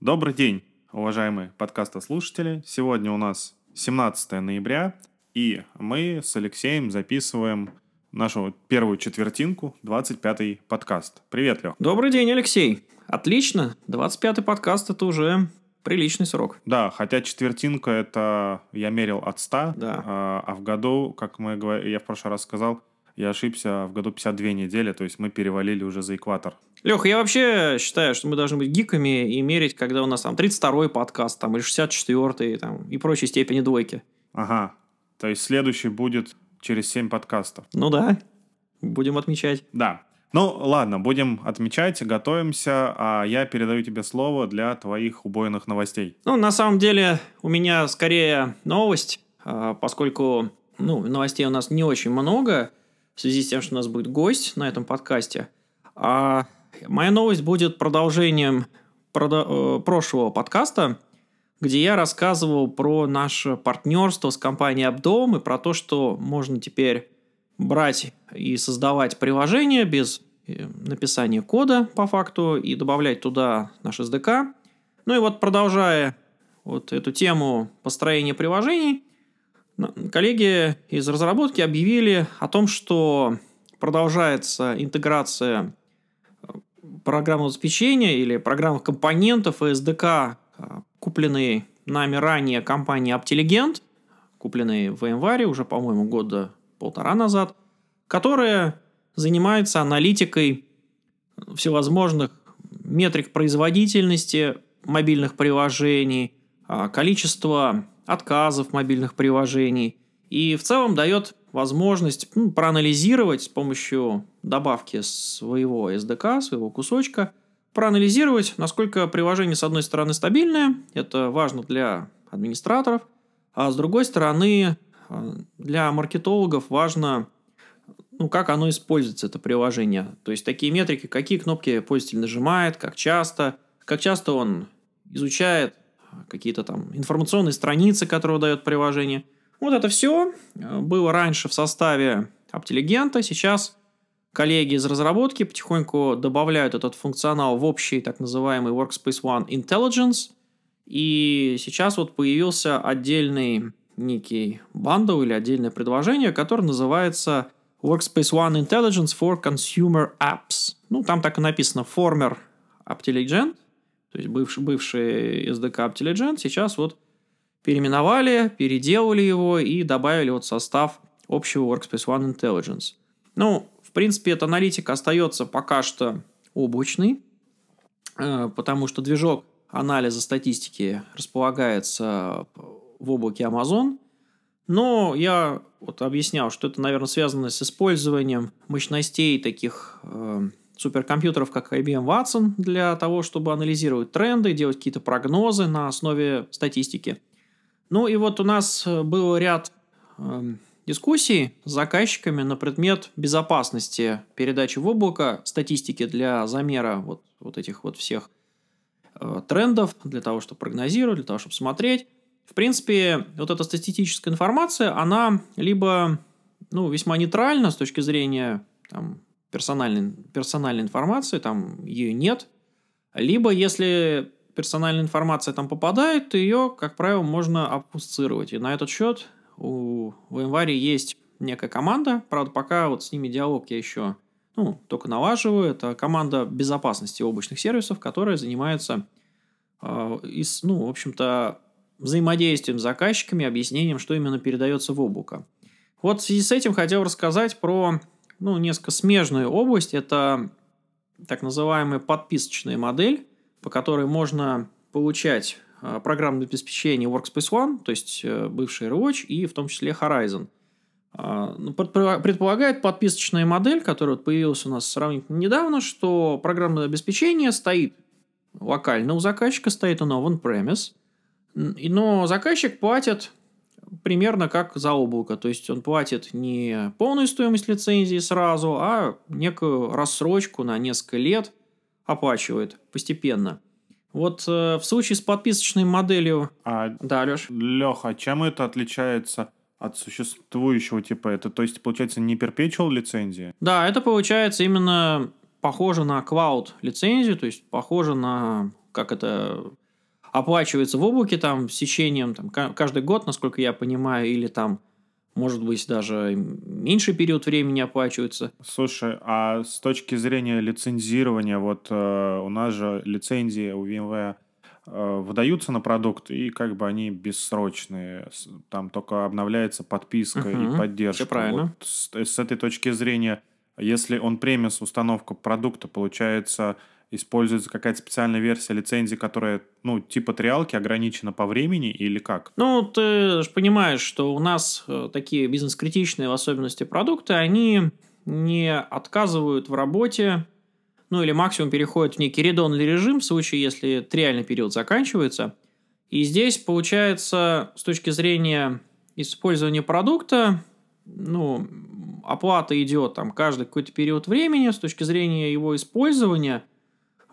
Добрый день, уважаемые подкастослушатели. Сегодня у нас 17 ноября, и мы с Алексеем записываем нашу первую четвертинку, 25-й подкаст. Привет, Лех. Добрый день, Алексей. Отлично. 25-й подкаст – это уже приличный срок. Да, хотя четвертинка – это я мерил от 100, Да. а, а в году, как мы я в прошлый раз сказал, я ошибся, в году 52 недели, то есть мы перевалили уже за экватор. Леха, я вообще считаю, что мы должны быть гиками и мерить, когда у нас там 32-й подкаст, там, или 64-й, там, и прочие степени двойки. Ага, то есть следующий будет через 7 подкастов. Ну да, будем отмечать. Да. Ну, ладно, будем отмечать, готовимся, а я передаю тебе слово для твоих убойных новостей. Ну, на самом деле, у меня скорее новость, а, поскольку ну, новостей у нас не очень много, в связи с тем, что у нас будет гость на этом подкасте. А моя новость будет продолжением продо- э, прошлого подкаста, где я рассказывал про наше партнерство с компанией Abdom и про то, что можно теперь брать и создавать приложение без э, написания кода по факту и добавлять туда наш SDK. Ну и вот продолжая вот эту тему построения приложений, коллеги из разработки объявили о том, что продолжается интеграция э, программного обеспечения или программных компонентов SDK, э, купленные нами ранее компанией Aptelligent, купленные в январе уже, по-моему, года полтора назад, которая занимается аналитикой всевозможных метрик производительности мобильных приложений, а, количества отказов мобильных приложений и в целом дает возможность ну, проанализировать с помощью добавки своего SDK, своего кусочка, проанализировать, насколько приложение, с одной стороны, стабильное, это важно для администраторов, а с другой стороны, э, для маркетологов важно, ну, как оно используется, это приложение. То есть такие метрики, какие кнопки пользователь нажимает, как часто, как часто он изучает какие-то там информационные страницы, которые дает приложение. Вот это все было раньше в составе Aptelligent, сейчас коллеги из разработки потихоньку добавляют этот функционал в общий так называемый Workspace ONE Intelligence, и сейчас вот появился отдельный некий бандл или отдельное предложение, которое называется Workspace ONE Intelligence for Consumer Apps. Ну, там так и написано Former Aptelligent, то есть бывший, бывший SDK Aptelligent, сейчас вот переименовали, переделали его и добавили вот состав общего Workspace ONE Intelligence. Ну, в принципе, эта аналитика остается пока что облачной, э, потому что движок анализа статистики располагается в облаке Amazon. Но я вот объяснял, что это, наверное, связано с использованием мощностей таких э, суперкомпьютеров, как IBM Watson, для того, чтобы анализировать тренды, делать какие-то прогнозы на основе статистики. Ну и вот у нас был ряд э, дискуссий с заказчиками на предмет безопасности передачи в облако статистики для замера вот, вот этих вот всех э, трендов, для того, чтобы прогнозировать, для того, чтобы смотреть. В принципе, вот эта статистическая информация, она либо ну, весьма нейтральна с точки зрения там, персональной, персональной информации, там ее нет, либо если персональная информация там попадает, то ее, как правило, можно обфусцировать. И на этот счет у, в есть некая команда, правда, пока вот с ними диалог я еще ну, только налаживаю. Это команда безопасности облачных сервисов, которая занимается, э, из, ну, в общем-то, взаимодействием с заказчиками, объяснением, что именно передается в облако. Вот в связи с этим хотел рассказать про ну, несколько смежную область. Это так называемая подписочная модель, по которой можно получать э, программное обеспечение Workspace ONE, то есть э, бывший AirWatch и в том числе Horizon. Э, ну, предполагает подписочная модель, которая вот появилась у нас сравнительно недавно, что программное обеспечение стоит локально у заказчика, стоит оно в on-premise, но заказчик платит примерно как за облако. То есть он платит не полную стоимость лицензии сразу, а некую рассрочку на несколько лет оплачивает постепенно. Вот э, в случае с подписочной моделью... А, да, Леш? Леха, чем это отличается от существующего типа? Это, то есть, получается, не perpetual лицензия? Да, это получается именно похоже на cloud лицензию, то есть похоже на, как это оплачивается в облаке там с течением там, каждый год, насколько я понимаю, или там может быть, даже меньший период времени оплачивается. Слушай, а с точки зрения лицензирования, вот э, у нас же лицензии у VMware э, выдаются на продукт, и как бы они бессрочные. Там только обновляется подписка угу, и поддержка. Все правильно. Вот с, с этой точки зрения, если он премис установка продукта, получается, используется какая-то специальная версия лицензии, которая, ну, типа триалки, ограничена по времени или как? Ну, ты же понимаешь, что у нас э, такие бизнес-критичные в особенности продукты, они не отказывают в работе, ну, или максимум переходят в некий редонный режим в случае, если триальный период заканчивается. И здесь, получается, с точки зрения использования продукта, ну, оплата идет там каждый какой-то период времени, с точки зрения его использования –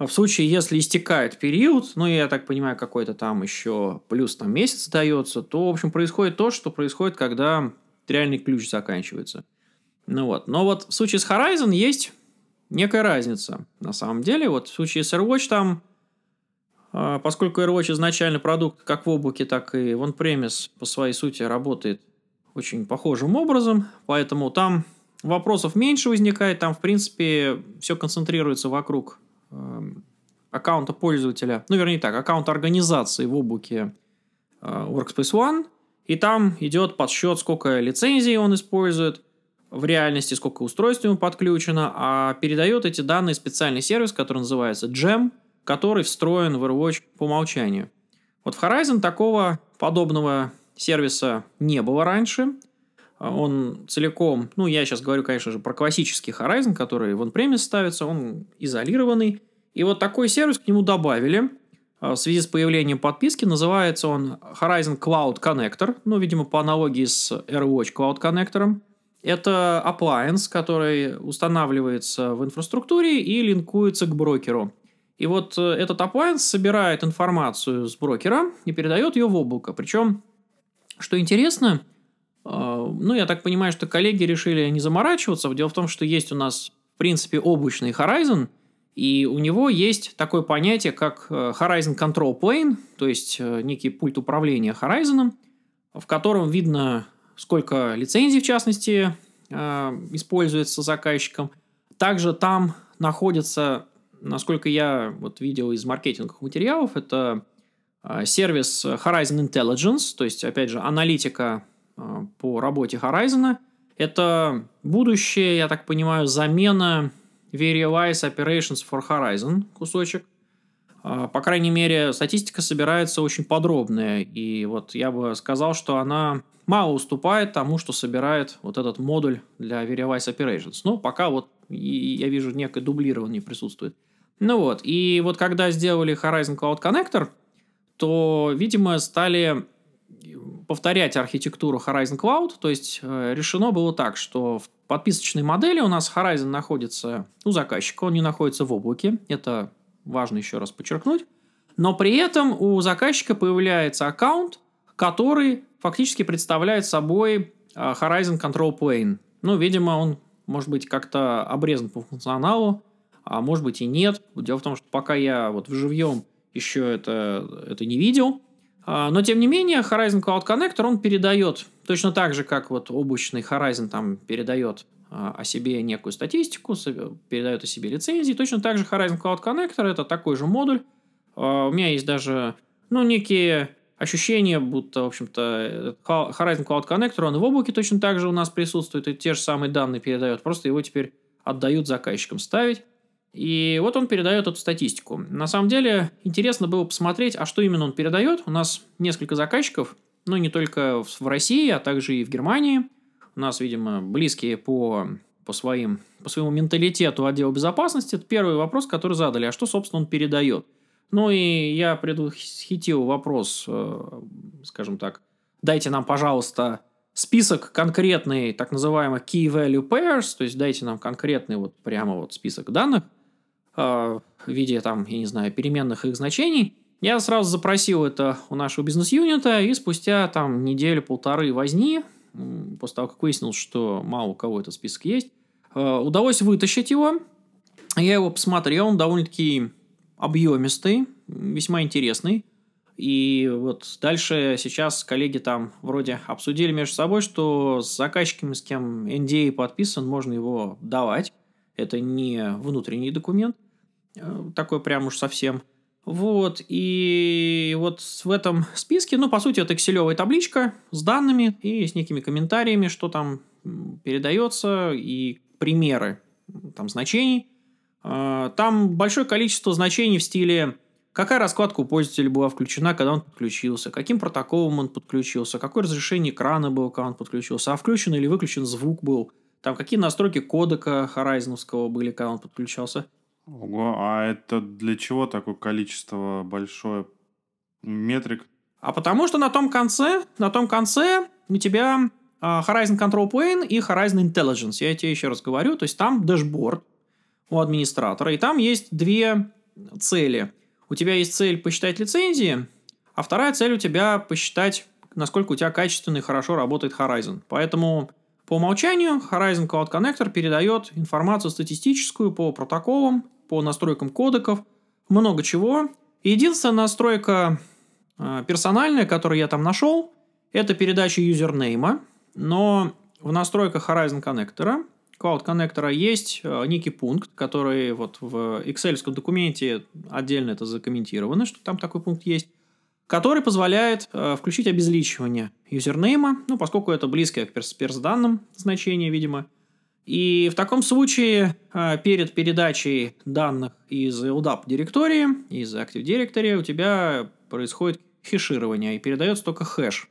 в случае, если истекает период, ну, я так понимаю, какой-то там еще плюс там месяц дается, то, в общем, происходит то, что происходит, когда реальный ключ заканчивается. Ну вот. Но вот в случае с Horizon есть некая разница. На самом деле, вот в случае с AirWatch там, а, поскольку AirWatch изначально продукт как в облаке, так и в on-premise по своей сути работает очень похожим образом, поэтому там вопросов меньше возникает, там, в принципе, все концентрируется вокруг аккаунта пользователя, ну, вернее так, аккаунта организации в облаке э, Workspace ONE, и там идет подсчет, сколько лицензий он использует, в реальности сколько устройств ему подключено, а передает эти данные специальный сервис, который называется GEM, который встроен в AirWatch по умолчанию. Вот в Horizon такого подобного сервиса не было раньше. Он целиком, ну, я сейчас говорю, конечно же, про классический Horizon, который в on-premise ставится, он изолированный. И вот такой сервис к нему добавили а, в связи с появлением подписки. Называется он Horizon Cloud Connector, ну, видимо, по аналогии с AirWatch Cloud Connector. Это appliance, который устанавливается в инфраструктуре и линкуется к брокеру. И вот э, этот appliance собирает информацию с брокера и передает ее в облако. Причем, что интересно – а, ну, я так понимаю, что коллеги решили не заморачиваться. Дело в том, что есть у нас, в принципе, облачный Horizon, и у него есть такое понятие, как э, Horizon Control Plane, то есть э, некий пульт управления Horizon, в котором видно, сколько лицензий, в частности, э, используется заказчиком. Также там находится, насколько я вот видел из маркетинговых материалов, это сервис Horizon Intelligence, то есть, опять же, аналитика Э, по работе Horizon. Это будущее, я так понимаю, замена Verialize Operations for Horizon кусочек. Э, по крайней мере, статистика собирается очень подробная. И вот я бы сказал, что она мало уступает тому, что собирает вот этот модуль для Verialize Operations. Но пока вот я вижу некое дублирование присутствует. Ну вот, и вот когда сделали Horizon Cloud Connector, то, видимо, стали повторять архитектуру Horizon Cloud, то есть э, решено было так, что в подписочной модели у нас Horizon находится у заказчика, он не находится в облаке, это важно еще раз подчеркнуть, но при этом у заказчика появляется аккаунт, который фактически представляет собой э, Horizon Control Plane. Ну, видимо, он может быть как-то обрезан по функционалу, а может быть и нет. Дело в том, что пока я вот в живьем еще это, это не видел, но, тем не менее, Horizon Cloud Connector, он передает, точно так же, как вот облачный Horizon там передает а, о себе некую статистику, передает о себе лицензии, точно так же Horizon Cloud Connector – это такой же модуль. А, у меня есть даже, ну, некие ощущения, будто, в общем-то, Horizon Cloud Connector, он в облаке точно так же у нас присутствует, и те же самые данные передает, просто его теперь отдают заказчикам ставить. И вот он передает эту статистику. На самом деле, интересно было посмотреть, а что именно он передает. У нас несколько заказчиков, ну, не только в России, а также и в Германии. У нас, видимо, близкие по, по, своим, по своему менталитету отдела безопасности. Это первый вопрос, который задали. А что, собственно, он передает? Ну, и я предвосхитил вопрос, э, скажем так, дайте нам, пожалуйста, список конкретный так называемых key value pairs, то есть дайте нам конкретный вот прямо вот список данных, в виде, там, я не знаю, переменных их значений. Я сразу запросил это у нашего бизнес-юнита, и спустя там неделю-полторы возни, после того, как выяснилось, что мало у кого этот список есть, э, удалось вытащить его. Я его посмотрел, он довольно-таки объемистый, весьма интересный. И вот дальше сейчас коллеги там вроде обсудили между собой, что с заказчиками, с кем NDA подписан, можно его давать. Это не внутренний документ, э, такой прям уж совсем. Вот, и вот в этом списке, ну, по сути, это экселевая табличка с данными и с некими комментариями, что там передается, и примеры там значений. А, там большое количество значений в стиле какая раскладка у пользователя была включена, когда он подключился, каким протоколом он подключился, какое разрешение экрана было, когда он подключился, а включен или выключен звук был, там какие настройки кодека Horizon были, когда он подключался. Ого, а это для чего такое количество большое метрик? А потому что на том конце, на том конце у тебя uh, Horizon Control Plane и Horizon Intelligence. Я тебе еще раз говорю, то есть там дэшборд у администратора, и там есть две цели. У тебя есть цель посчитать лицензии, а вторая цель у тебя посчитать, насколько у тебя качественно и хорошо работает Horizon. Поэтому по умолчанию Horizon Cloud Connector передает информацию статистическую по протоколам, по настройкам кодеков, много чего. Единственная настройка э, персональная, которую я там нашел, это передача юзернейма, но в настройках Horizon Connector, Cloud Connector есть э, некий пункт, который вот в Excel документе отдельно это закомментировано, что там такой пункт есть, который позволяет э, включить обезличивание юзернейма, ну, поскольку это близкое к перс-данным значение, видимо, и в таком случае а, перед передачей данных из LDAP директории, из Active Directory, у тебя происходит хеширование и передается только хэш.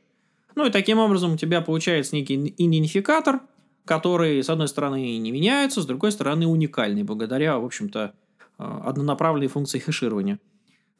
Ну и таким образом у тебя получается некий идентификатор, который, с одной стороны, не меняется, с другой стороны, уникальный, благодаря, в общем-то, а, однонаправленной функции хеширования.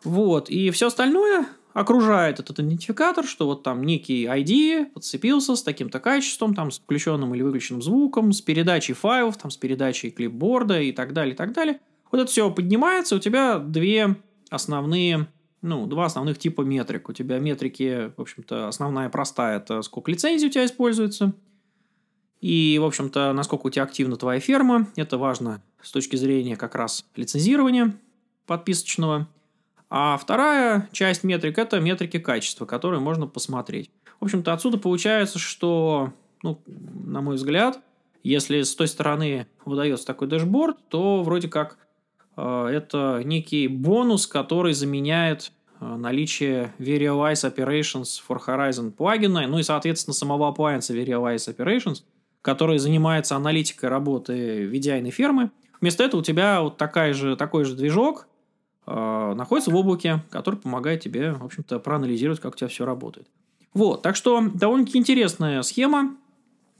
Вот, и все остальное окружает этот идентификатор, что вот там некий ID подцепился с таким-то качеством, там с включенным или выключенным звуком, с передачей файлов, там с передачей клипборда и так далее, и так далее. Вот это все поднимается, у тебя две основные, ну, два основных типа метрик. У тебя метрики, в общем-то, основная простая, это сколько лицензий у тебя используется, и, в общем-то, насколько у тебя активна твоя ферма. Это важно с точки зрения как раз лицензирования подписочного. А вторая часть метрик – это метрики качества, которые можно посмотреть. В общем-то, отсюда получается, что, ну, на мой взгляд, если с той стороны выдается такой дэшборд, то вроде как э, это некий бонус, который заменяет э, наличие Verialize Operations for Horizon плагина, ну и, соответственно, самого appliance Verialize Operations, который занимается аналитикой работы VDI фермы. Вместо этого у тебя вот такая же, такой же движок, находится в облаке, который помогает тебе, в общем-то, проанализировать, как у тебя все работает. Вот, так что довольно-таки интересная схема.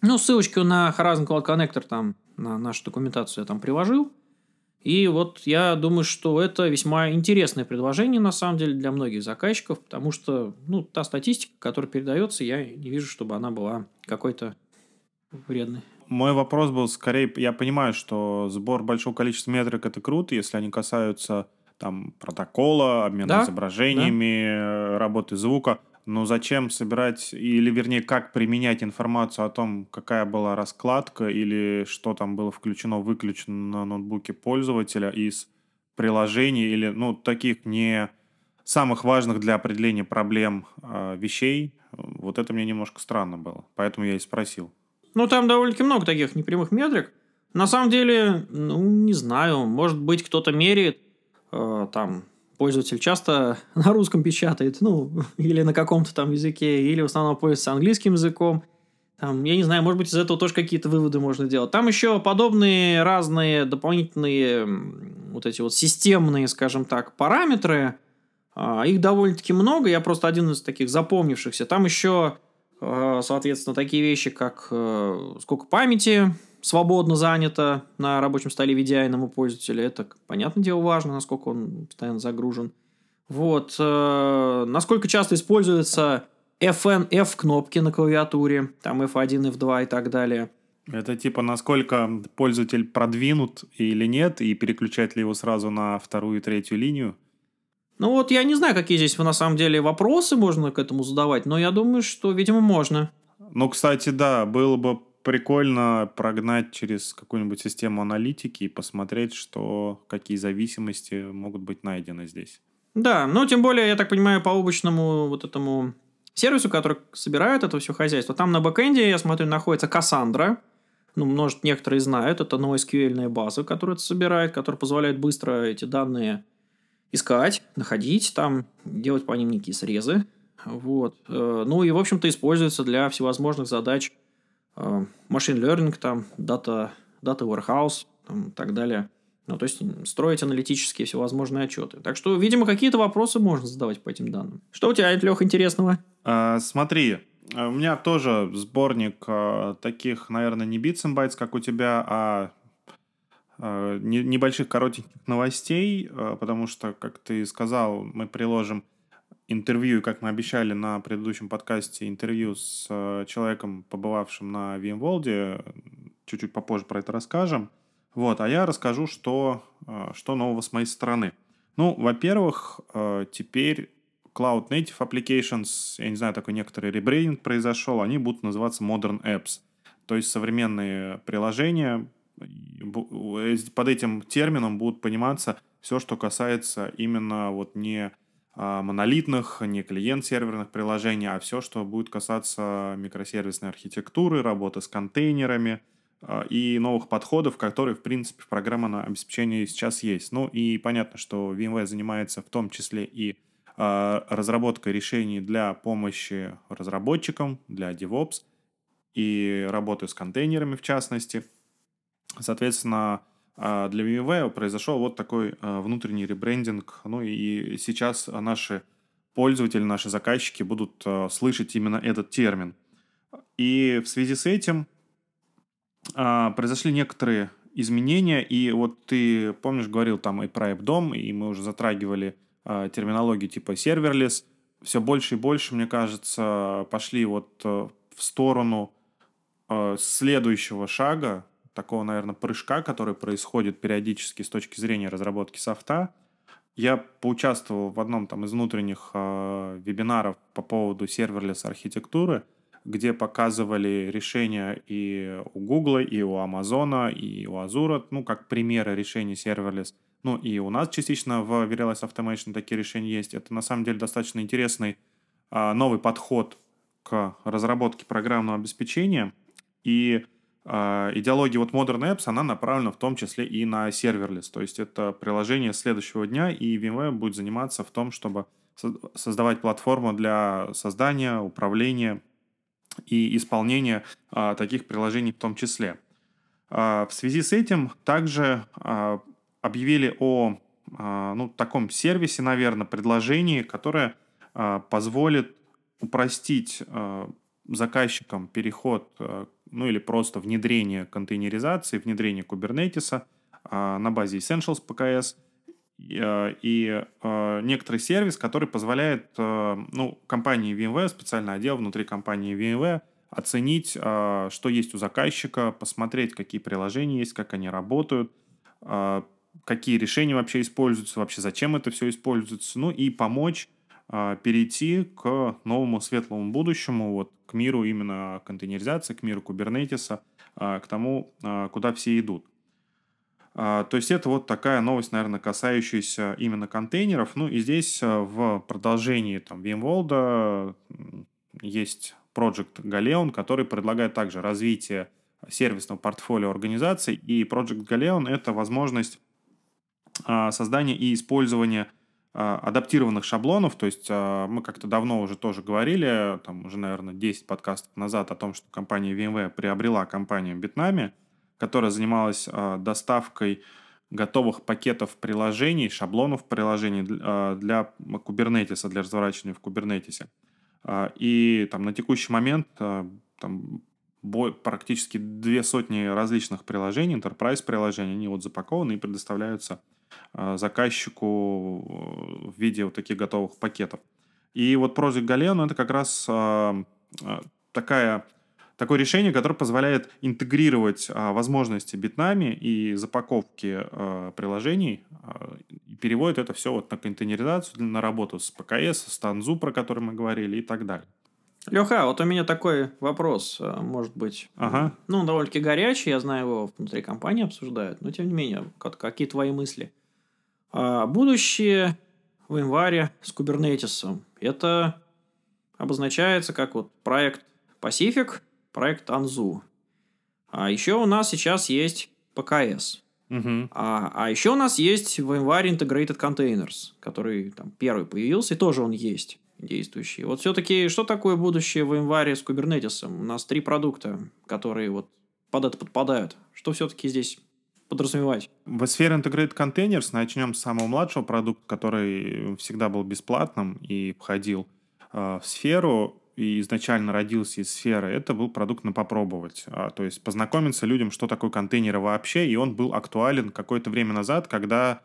Ну, ссылочку на Horizon Cloud Connector там, на нашу документацию я там приложил. И вот я думаю, что это весьма интересное предложение, на самом деле, для многих заказчиков, потому что, ну, та статистика, которая передается, я не вижу, чтобы она была какой-то вредной. Мой вопрос был скорее, я понимаю, что сбор большого количества метрик это круто, если они касаются там протокола, обмена да, изображениями, да. работы звука. Но зачем собирать, или вернее, как применять информацию о том, какая была раскладка или что там было включено, выключено на ноутбуке пользователя из приложений или, ну, таких не самых важных для определения проблем э, вещей. Вот это мне немножко странно было. Поэтому я и спросил. Ну, там довольно-таки много таких непрямых метрик. На самом деле, ну, не знаю, может быть, кто-то меряет Э, там пользователь часто на русском печатает, ну, или на каком-то там языке, или в основном пользуется английским языком. Там, я не знаю, может быть, из этого тоже какие-то выводы можно делать. Там еще подобные разные дополнительные вот эти вот системные, скажем так, параметры. А, их довольно-таки много. Я просто один из таких запомнившихся. Там еще, э, соответственно, такие вещи, как э, сколько памяти свободно занято на рабочем столе VDI пользователя. Это, понятное дело, важно, насколько он постоянно загружен. Вот. Э, насколько часто используется FN, F кнопки на клавиатуре, там F1, F2 и так далее. Это типа насколько пользователь продвинут или нет, и переключать ли его сразу на вторую и третью линию? Ну вот я не знаю, какие здесь на самом деле вопросы можно к этому задавать, но я думаю, что, видимо, можно. Ну, кстати, да, было бы прикольно прогнать через какую-нибудь систему аналитики и посмотреть, что какие зависимости могут быть найдены здесь. Да, ну тем более, я так понимаю, по облачному вот этому сервису, который собирает это все хозяйство, там на бэкэнде, я смотрю, находится Cassandra. Ну, может, некоторые знают, это NoSQL база, которая это собирает, которая позволяет быстро эти данные искать, находить, там, делать по ним некие срезы. Вот. Э, ну и, в общем-то, используется для всевозможных задач машин э, learning, там, data, data warehouse, там, и так далее. Ну, то есть, строить аналитические всевозможные отчеты. Так что, видимо, какие-то вопросы можно задавать по этим данным. Что у тебя, Лех, интересного? А, смотри, у меня тоже сборник а, таких, наверное, не and bytes, как у тебя, а, а не, небольших коротеньких новостей, а, потому что, как ты сказал, мы приложим интервью, как мы обещали на предыдущем подкасте, интервью с а, человеком, побывавшим на VMworld. Чуть-чуть попозже про это расскажем. Вот, а я расскажу, что, э, что нового с моей стороны. Ну, во-первых, э, теперь Cloud Native Applications, я не знаю, такой некоторый ребрейдинг произошел, они будут называться Modern Apps. То есть современные приложения, под этим термином будут пониматься все, что касается именно вот не монолитных, не клиент-серверных приложений, а все, что будет касаться микросервисной архитектуры, работы с контейнерами – а, и новых подходов, которые, в принципе, в программном обеспечении сейчас есть. Ну и понятно, что VMware занимается в том числе и а, разработкой решений для помощи разработчикам, для DevOps и работы с контейнерами в частности. Соответственно, а, для VMware произошел вот такой внутренний ребрендинг. Ну и сейчас наши пользователи, наши заказчики будут слышать именно этот термин. И в связи с этим а, произошли некоторые изменения, и вот ты, помнишь, говорил там и про дом, и мы уже затрагивали а, терминологию типа serverless. Все больше и больше, мне кажется, пошли вот а, в сторону а, следующего шага, такого, наверное, прыжка, который происходит периодически с точки зрения разработки софта. Я поучаствовал в одном там из внутренних э, вебинаров по поводу serverless архитектуры – где показывали решения и у Google, и у Amazon, и у Azure, ну, как примеры решений serverless. Ну, и у нас частично в Virtualized Automation такие решения есть. Это, на самом деле, достаточно интересный а, новый подход к разработке программного обеспечения. И идеология вот Modern Apps, она направлена в том числе и на serverless. То есть это приложение следующего дня, и VMware будет заниматься в том, чтобы создавать платформу для создания, управления и исполнения а, таких приложений в том числе. А, в связи с этим также а, объявили о а, ну, таком сервисе, наверное, предложении, которое а, позволит упростить а, заказчикам переход, а, ну или просто внедрение контейнеризации, внедрение кубернетиса а, на базе Essentials PKS – Э, и э, некоторый сервис, который позволяет э, ну, компании VMware, специальный отдел внутри компании VMware, оценить, что есть у заказчика, посмотреть, какие приложения есть, как они работают, какие решения вообще используются, вообще зачем это все используется, ну и помочь перейти к новому светлому будущему, вот к миру именно контейнеризации, к миру кубернетиса, к тому, куда все идут. А, то есть это вот такая новость, наверное, касающаяся именно контейнеров. Ну и здесь а, в продолжении там VMworld есть Project Galeon, который предлагает также развитие сервисного портфолио организаций. И Project Galeon — это возможность а, создания и использования адаптированных шаблонов, то есть мы как-то давно уже тоже говорили, там уже, наверное, 10 подкастов назад о том, что компания VMware приобрела компанию Bitnami — которая занималась э, доставкой готовых пакетов приложений, шаблонов приложений э, для Kubernetes, для разворачивания в Kubernetes. Э, и там на текущий момент э, там практически две сотни различных приложений, enterprise приложений, они вот запакованы и предоставляются э, заказчику в виде вот таких готовых пакетов. И вот Project Galeon это как раз э, такая такое решение, которое позволяет интегрировать возможности битнами и запаковки приложений, и переводит это все вот на контейнеризацию, на работу с ПКС, с Танзу, про который мы говорили, и так далее. Леха, вот у меня такой вопрос, а, может быть, ага. ну, довольно-таки горячий, я знаю, его внутри компании обсуждают, но тем не менее, какие твои мысли? А, будущее в январе с Kubernetes. Это обозначается как вот проект Pacific, проект Anzu. А еще у нас сейчас есть ПКС. Угу. А, а еще у нас есть VMware Integrated Containers, который там первый появился, и тоже он есть действующий. Вот все-таки что такое будущее в VMware с Kubernetes? У нас три продукта, которые вот под это подпадают. Что все-таки здесь подразумевать? В сфере Integrated Containers начнем с самого младшего продукта, который всегда был бесплатным и входил э, в сферу и изначально родился из сферы, это был продукт на попробовать. А, то есть познакомиться людям, что такое контейнеры вообще, и он был актуален какое-то время назад, когда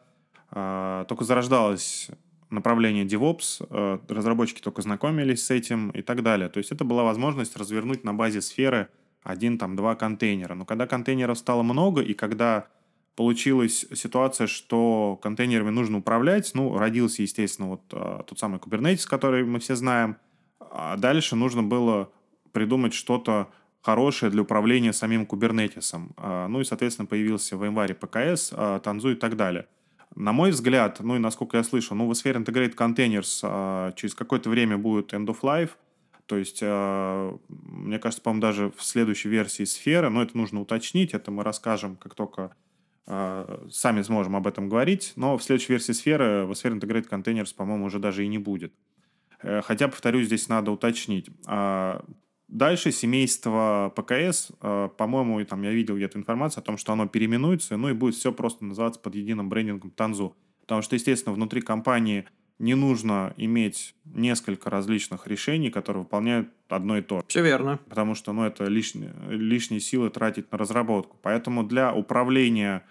а, только зарождалось направление DevOps, а, разработчики только знакомились с этим и так далее. То есть это была возможность развернуть на базе сферы один, там, два контейнера. Но когда контейнеров стало много, и когда получилась ситуация, что контейнерами нужно управлять, ну, родился, естественно, вот тот самый Kubernetes, который мы все знаем – а дальше нужно было придумать что-то хорошее для управления самим кубернетисом. А, ну и, соответственно, появился в январе ПКС, а, Танзу и так далее. На мой взгляд, ну и насколько я слышу, ну, в сфере Integrated Containers а, через какое-то время будет End of Life, то есть, мне кажется, по-моему, даже в следующей версии сферы, но это нужно уточнить, это мы расскажем, как только сами сможем об этом говорить, но в следующей версии сферы в сфере Integrated Containers, по-моему, уже даже и не будет. Э, хотя, повторюсь, здесь надо уточнить. Дальше семейство ПКС, а, по-моему, там я видел где-то информацию о том, что оно переименуется, ну и будет все просто называться под единым брендингом Танзу. Потому что, естественно, внутри компании не нужно иметь несколько различных решений, которые выполняют одно и то же. Все верно. Потому что ну, это лишние, лишние силы тратить на разработку. Поэтому для управления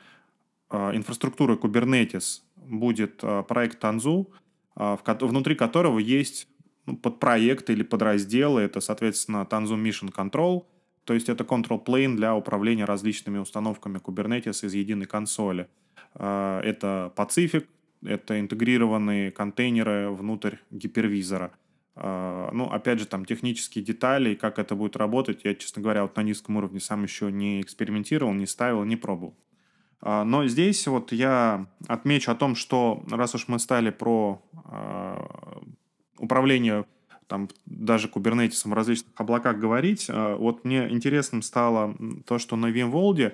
э, инфраструктурой Kubernetes будет э, проект Tanzu, а, внутри которого есть ну, подпроекты или подразделы. Это, соответственно, Tanzu Mission Control, то есть это control plane для управления различными установками Kubernetes из единой консоли. А, это Pacific, это интегрированные контейнеры внутрь гипервизора. А, ну, опять же, там технические детали, как это будет работать, я, честно говоря, вот на низком уровне сам еще не экспериментировал, не ставил, не пробовал. А, но здесь вот я отмечу о том, что раз уж мы стали про а, управление там даже кубернетисом в различных облаках говорить, а, вот мне интересным стало то, что на VMworld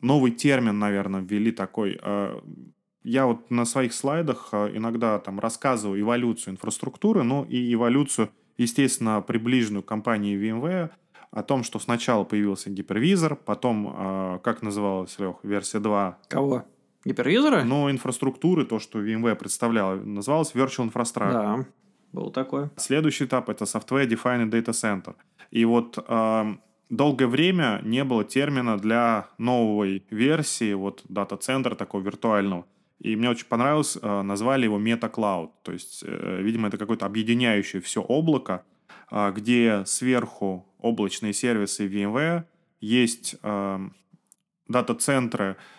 новый термин, наверное, ввели такой. Я вот на своих слайдах иногда там рассказываю эволюцию инфраструктуры, ну и эволюцию, естественно, приближенную компании VMware – о том, что сначала появился гипервизор, потом, как называлась, Лех, версия 2? Кого? Гипервизора? Ну, инфраструктуры, то, что VMware представляла, называлась Virtual Infrastructure. Да, был такой. Следующий этап — это Software Defined Data Center. И вот э, долгое время не было термина для новой версии, вот дата-центра такого виртуального. И мне очень понравилось, э, назвали его Meta Cloud. То есть, э, видимо, это какое-то объединяющее все облако, э, где сверху облачные сервисы VMware, есть э, дата-центры э,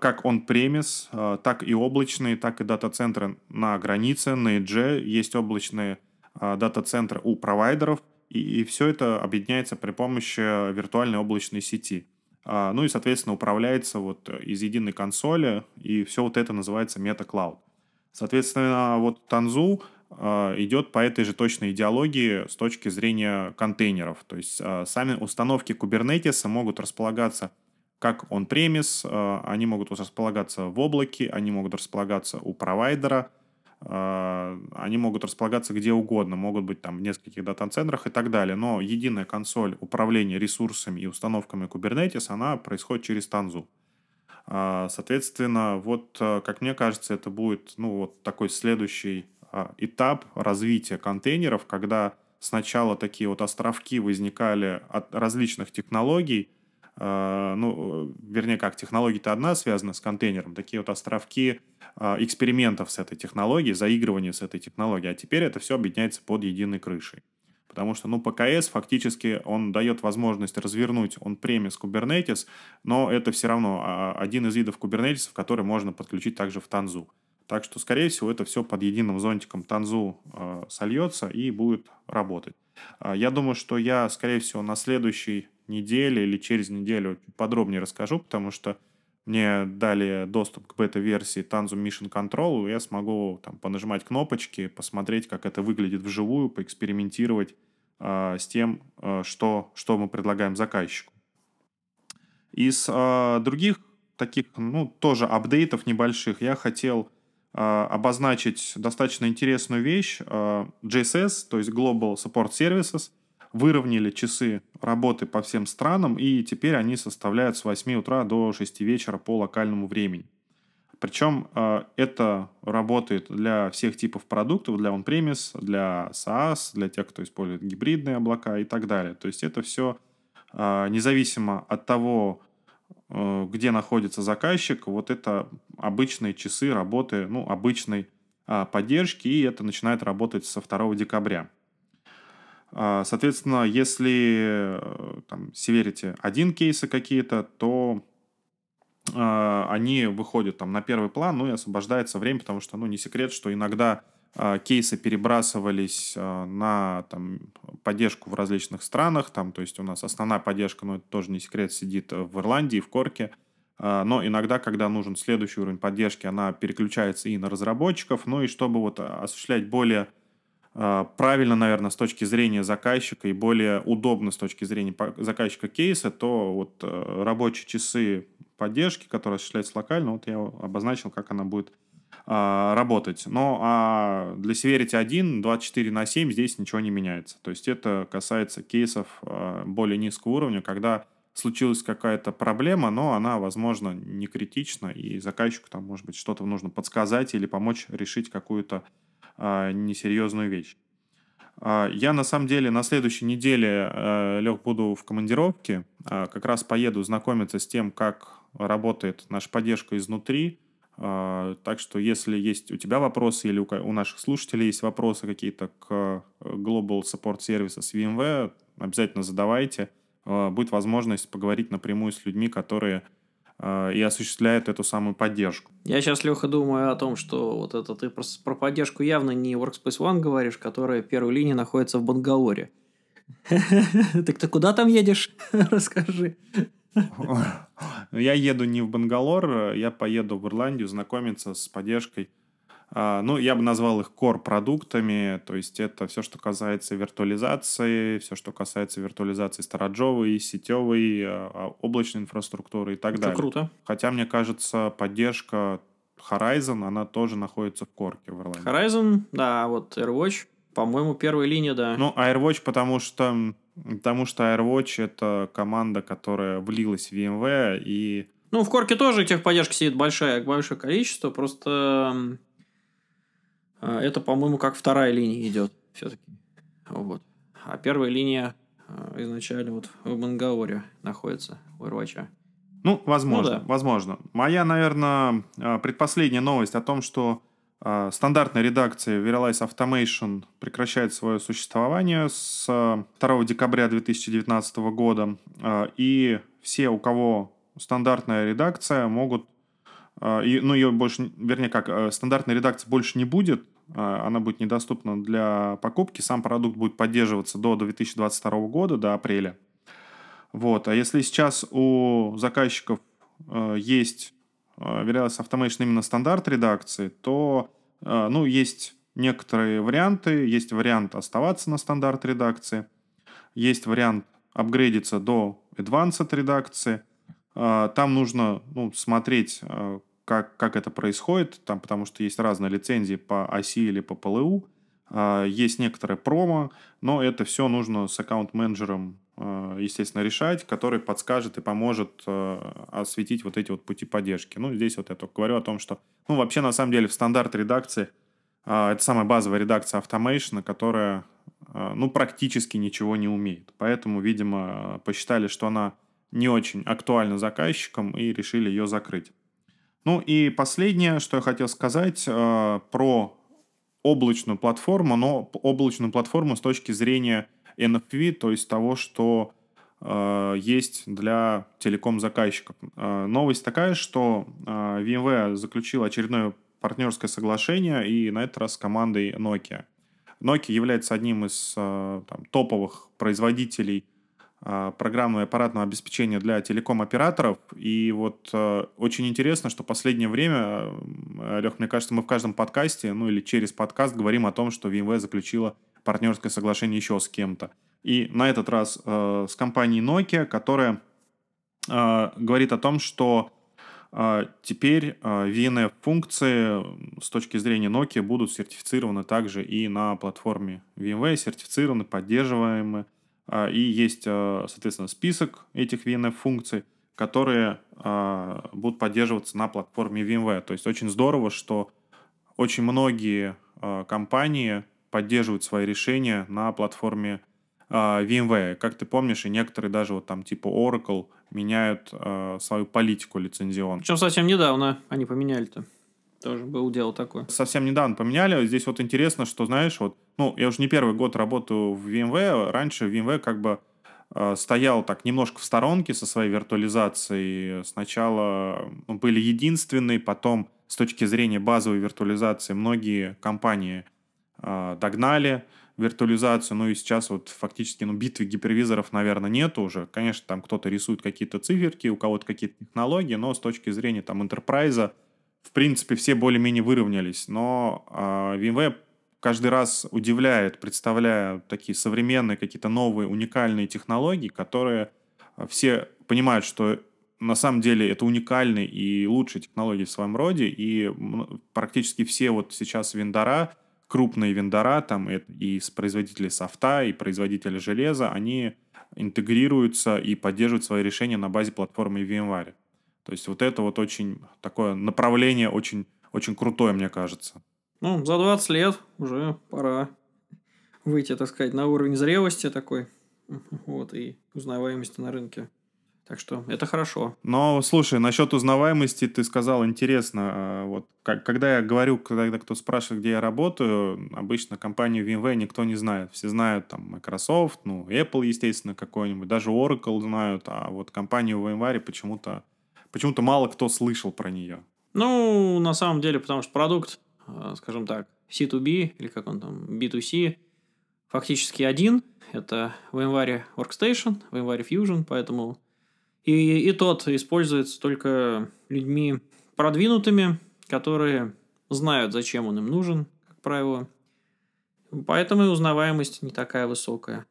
как он-премис, э, так и облачные, так и дата-центры на границе, на Edge, есть облачные э, дата-центры у провайдеров, и, и все это объединяется при помощи виртуальной облачной сети. А, ну и, соответственно, управляется вот из единой консоли, и все вот это называется Cloud. Соответственно, вот а, идет по этой же точной идеологии с точки зрения контейнеров. То есть а, сами установки Kubernetes могут располагаться как он-премис, а, они могут располагаться в облаке, они могут располагаться у провайдера, они могут располагаться где угодно, могут быть там в нескольких дата-центрах и так далее. Но единая консоль управления ресурсами и установками Kubernetes, она происходит через Tanzu. Соответственно, вот, как мне кажется, это будет ну, вот такой следующий этап развития контейнеров, когда сначала такие вот островки возникали от различных технологий, ну, вернее, как технология-то одна связана с контейнером, такие вот островки а, экспериментов с этой технологией, заигрывания с этой технологией, а теперь это все объединяется под единой крышей. Потому что, ну, ПКС фактически он дает возможность развернуть он премис Kubernetes, но это все равно один из видов Kubernetes, который можно подключить также в Танзу. Так что, скорее всего, это все под единым зонтиком Танзу э, сольется и будет работать. Э, я думаю, что я, скорее всего, на следующей неделе или через неделю подробнее расскажу, потому что мне дали доступ к бета-версии Tanzu Mission Control, я смогу там понажимать кнопочки, посмотреть, как это выглядит вживую, поэкспериментировать э, с тем, э, что, что мы предлагаем заказчику. Из э, других таких, ну, тоже апдейтов небольших я хотел э, обозначить достаточно интересную вещь. Э, GSS, то есть Global Support Services, выровняли часы работы по всем странам, и теперь они составляют с 8 утра до 6 вечера по локальному времени. Причем э, это работает для всех типов продуктов, для on-premise, для SaaS, для тех, кто использует гибридные облака и так далее. То есть это все э, независимо от того, э, где находится заказчик, вот это обычные часы работы, ну, обычной поддержки, и это начинает работать со 2 декабря. Соответственно, если там, северите один кейсы какие-то, то а, они выходят там на первый план, ну и освобождается время, потому что, ну, не секрет, что иногда а, кейсы перебрасывались а, на там, поддержку в различных странах, там, то есть у нас основная поддержка, ну, это тоже не секрет, сидит в Ирландии, в Корке, но иногда, когда нужен следующий уровень поддержки, она переключается и на разработчиков, ну и чтобы вот осуществлять более правильно, наверное, с точки зрения заказчика и более удобно с точки зрения заказчика кейса, то вот рабочие часы поддержки, которая осуществляется локально, вот я обозначил, как она будет а, работать. Но а для Severity 1 24 на 7 здесь ничего не меняется. То есть это касается кейсов более низкого уровня, когда случилась какая-то проблема, но она, возможно, не критична, и заказчику там, может быть, что-то нужно подсказать или помочь решить какую-то а, несерьезную вещь. А, я на самом деле на следующей неделе, э, Лег, буду в командировке. А, как раз поеду знакомиться с тем, как работает наша поддержка изнутри. Так что, если есть у тебя вопросы или у наших слушателей есть вопросы какие-то к э, Global Support Services VMware, обязательно задавайте. Будет возможность поговорить напрямую с людьми, которые и осуществляют эту самую поддержку. Я сейчас, Леха, думаю о том, что вот это ты просто про поддержку явно не Workspace ONE говоришь, которая в первой линии находится в Бангалоре. Так ты куда там едешь? Расскажи. Я еду не в Бангалор, я поеду в Ирландию знакомиться с поддержкой. А, ну, я бы назвал их core-продуктами, то есть это все, что касается виртуализации, все, что касается виртуализации стороджовой, сетевой, а, а, облачной инфраструктуры и так это далее. круто. Хотя, мне кажется, поддержка Horizon, она тоже находится в корке в Ирландии. Horizon, да, вот AirWatch, по-моему, первая линия, да. Ну, AirWatch, потому что Потому что AirWatch — это команда, которая влилась в VMware и... Ну, в Корке тоже техподдержки сидит большое, большое количество, просто это, по-моему, как вторая линия идет все-таки. Вот. А первая линия э, изначально вот в Мангаоре находится, у AirWatch. Ну, возможно, ну, да. возможно. Моя, наверное, э, предпоследняя новость о том, что а, стандартная редакция Verilize Automation прекращает свое существование с 2 декабря 2019 года, а, и все, у кого стандартная редакция, могут, а, ну, ее больше, вернее, как, э, стандартная редакция больше не будет, она будет недоступна для покупки, сам продукт будет поддерживаться до 2022 года, до апреля. Вот. А если сейчас у заказчиков э, есть Verilize Automation именно стандарт редакции, то э, ну, есть некоторые варианты. Есть вариант оставаться на стандарт редакции. Есть вариант апгрейдиться до Advanced редакции. Э, там нужно ну, смотреть, э, как, как это происходит, там, потому что есть разные лицензии по оси или по ПЛУ. Есть некоторые промо, но это все нужно с аккаунт-менеджером Э, естественно, решать, который подскажет и поможет э, осветить вот эти вот пути поддержки. Ну, здесь вот я только говорю о том, что, ну, вообще, на самом деле, в стандарт редакции это самая базовая редакция Automation, которая, ну, практически ничего не умеет. Поэтому, видимо, посчитали, что она не очень актуальна заказчикам и решили ее закрыть. Ну и последнее, что я хотел сказать про облачную платформу, но облачную платформу с точки зрения NFV, то есть того, что э, есть для телеком-заказчиков. Э, новость такая, что э, VMware заключил очередное партнерское соглашение, и на этот раз с командой Nokia. Nokia является одним из э, там, топовых производителей программного и аппаратного обеспечения для телеком-операторов. И вот э, очень интересно, что последнее время, э, Лех, мне кажется, мы в каждом подкасте, ну или через подкаст говорим о том, что VMware заключила партнерское соглашение еще с кем-то. И на этот раз э, с компанией Nokia, которая говорит о том, что теперь VNF-функции с точки зрения Nokia будут сертифицированы также и на платформе VMware, сертифицированы, поддерживаемы. А, и есть, а, соответственно, список этих VNF-функций, которые а, будут поддерживаться на платформе VMware. То есть очень здорово, что очень многие компании поддерживают свои решения на платформе VMware. Как ты помнишь, и некоторые даже вот там типа Oracle меняют свою политику лицензионную. Причем совсем недавно они поменяли-то. Тоже был дело такое. Совсем недавно поменяли. Здесь вот интересно, что, знаешь, вот, ну, я уже не первый год работаю в VMware. Раньше VMware как бы э, стоял так немножко в сторонке со своей виртуализацией. Сначала ну, были единственные, потом с точки зрения базовой виртуализации многие компании э, догнали виртуализацию, ну и сейчас вот фактически ну, битвы гипервизоров, наверное, нет уже. Конечно, там кто-то рисует какие-то циферки, у кого-то какие-то технологии, но с точки зрения там интерпрайза в принципе, все более-менее выровнялись, но э, VMware каждый раз удивляет, представляя такие современные, какие-то новые, уникальные технологии, которые а, все понимают, что на самом деле это уникальные и лучшие технологии в своем роде, и практически все вот сейчас вендора, крупные вендора, там и, и производители софта, и производители железа, они интегрируются и поддерживают свои решения на базе платформы VMware. То есть вот это вот очень такое направление очень, очень крутое, мне кажется. Ну, за 20 лет уже пора выйти, так сказать, на уровень зрелости такой. Вот, и узнаваемости на рынке. Так что это хорошо. Но, слушай, насчет узнаваемости ты сказал интересно. А, вот, как, когда я говорю, когда кто спрашивает, где я работаю, обычно компанию VMware никто не знает. Все знают там Microsoft, ну, Apple, естественно, какой-нибудь, даже Oracle знают, а вот компанию VMware почему-то почему-то мало кто слышал про нее. Ну, на самом деле, потому что продукт, э, скажем так, C2B, или как он там, B2C, фактически один. Это VMware Workstation, VMware Fusion, поэтому и, и тот используется только людьми продвинутыми, которые знают, зачем он им нужен, как правило. Поэтому и узнаваемость не такая высокая.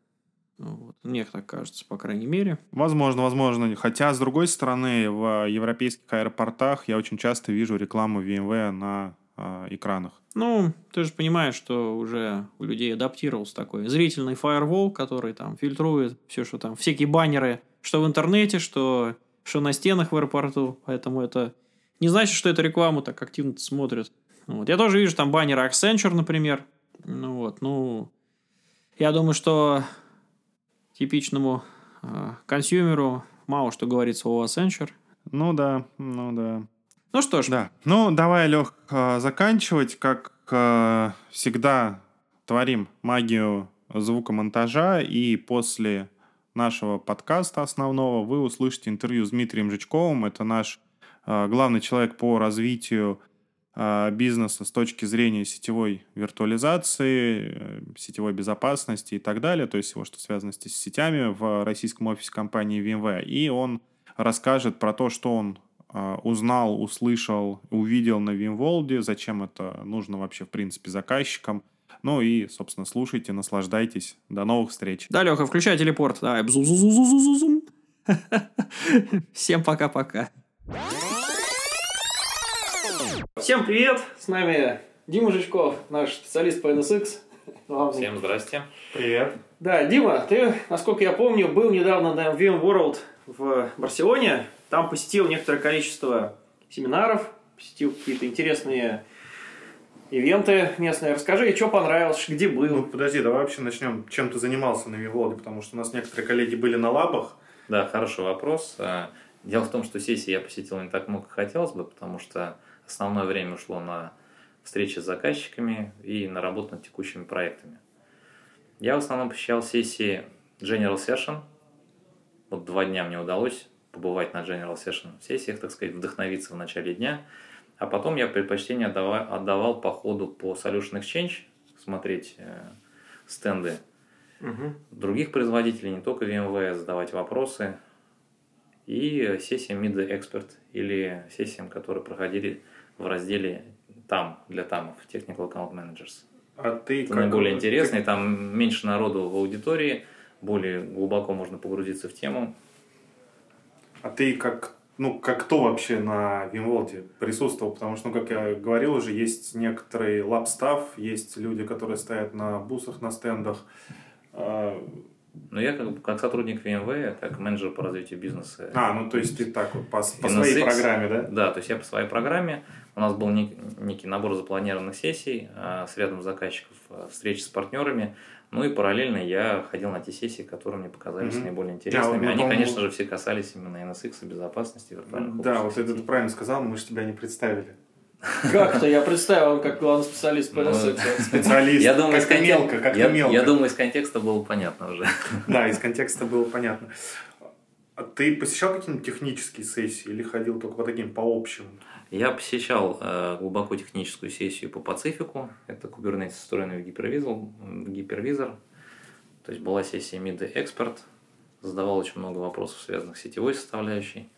Вот. Мне так кажется, по крайней мере. Возможно, возможно. Хотя, с другой стороны, в европейских аэропортах я очень часто вижу рекламу VMware на э, экранах. Ну, ты же понимаешь, что уже у людей адаптировался такой зрительный фаервол, который там фильтрует все, что там, всякие баннеры, что в интернете, что, что на стенах в аэропорту. Поэтому это не значит, что эту рекламу так активно смотрят. Вот. Я тоже вижу там баннеры Accenture, например. Ну вот, ну... Я думаю, что типичному э, консюмеру мало что говорит слово Accenture. Ну да, ну да. Ну что ж. Да. Ну, давай, Лех, э, заканчивать. Как э, всегда, творим магию звукомонтажа. И после нашего подкаста основного вы услышите интервью с Дмитрием Жичковым. Это наш э, главный человек по развитию а, бизнеса с точки зрения сетевой виртуализации, э, сетевой безопасности и так далее, то есть всего, что связано с сетями в российском офисе компании VMware. И он расскажет про то, что он а, узнал, услышал, увидел на VMworld, зачем это нужно вообще, в принципе, заказчикам. Ну и, собственно, слушайте, наслаждайтесь. До новых встреч. Да, Леха, включай телепорт. Давай. Всем пока-пока. Всем привет! С нами Дима Жичков, наш специалист по NSX. Всем здрасте. Привет. Да, Дима, ты, насколько я помню, был недавно на VMworld в Барселоне. Там посетил некоторое количество семинаров, посетил какие-то интересные ивенты местные. Расскажи, что понравилось, где был? Ну, подожди, давай вообще начнем. Чем ты занимался на VMworld, потому что у нас некоторые коллеги были на лабах. Да, хороший вопрос. А, дело в том, что сессии я посетил не так много, как хотелось бы, потому что Основное время ушло на встречи с заказчиками и на работу над текущими проектами. Я в основном посещал сессии General Session. Вот два дня мне удалось побывать на General Session сессиях, так сказать, вдохновиться в начале дня. А потом я предпочтение отдавал, отдавал по ходу по Solution Exchange, смотреть э, стенды Мгм. других производителей, не только VMware, задавать вопросы. И сессиям Mid Expert или сессиям, которые проходили в разделе там, для тамов, Technical Account Managers. А ты Это как- наиболее интересный, там меньше народу в аудитории, более глубоко можно погрузиться в тему. А ты как, ну, как кто вообще на VMworld присутствовал? Потому что, ну, как я говорил уже, есть некоторый лабстав, есть люди, которые стоят на бусах, на стендах. Но я как, как сотрудник VMware, как менеджер по развитию бизнеса. А, ну, то есть ты так вот по, по своей программе, да? Да, то есть я по своей программе, у нас был нек- некий набор запланированных сессий а, с рядом заказчиков, а, встречи с партнерами, ну и параллельно я ходил на те сессии, которые мне показались Мгм. наиболее интересными. вот, Они, по-моему- конечно же, все касались именно NSX, безопасности, виртуальных Да, вот это ты правильно сказал, мы же тебя не представили. Как-то я представил, как главный специалист по Ну, NSX. Специалист, Я думаю, контек- мелко, как-то я, мелко. я думаю, из контекста было понятно уже. Да, из контекста было понятно. А ты посещал какие-нибудь технические сессии или ходил только по таким, по общим? Я посещал э, глубоко техническую сессию по Пацифику. Это Kubernetes, встроенный в гипервизор, в гипервизор. То есть была сессия Mid Expert. Задавал очень много вопросов, связанных с сетевой составляющей,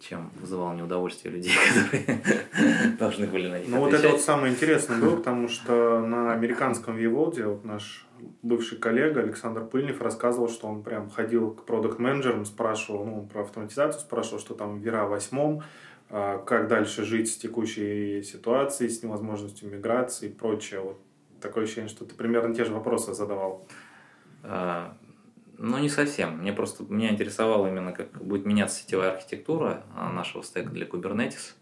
чем вызывал неудовольствие людей, которые должны были на них Ну, вот это вот самое интересное было, потому что на американском Виволде вот наш бывший коллега Александр Пыльнев рассказывал, что он прям ходил к продукт менеджерам спрашивал, ну, про автоматизацию, спрашивал, что там Вера восьмом, а, как дальше жить с текущей ситуацией, с невозможностью миграции и прочее. Вот такое ощущение, что ты примерно те же вопросы задавал. А, Ну, не совсем. Мне просто меня интересовало именно, как будет меняться сетевая архитектура а, нашего стека для Kubernetes.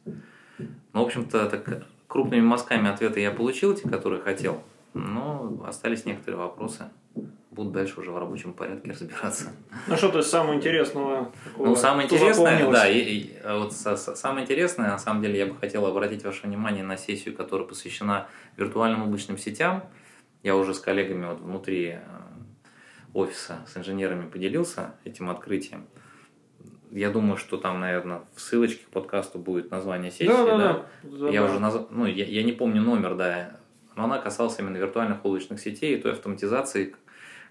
Ну, в общем-то, так крупными мазками ответы я получил, те, которые хотел. Но остались некоторые вопросы. Буду дальше уже в рабочем порядке разбираться. Ну что то самого интересного? Ну, самое интересное, да, и, и, а вот самое интересное, на самом деле, я бы хотел обратить ваше внимание на сессию, которая посвящена виртуальным облачным сетям. Я уже с коллегами вот внутри э, офиса, с инженерами поделился этим открытием. Я думаю, что там, наверное, в ссылочке к подкасту будет название сессии. Да, да? да, да. Я уже наз... ну, я, я не помню номер, да, но она касалась именно виртуальных облачных сетей и той автоматизации,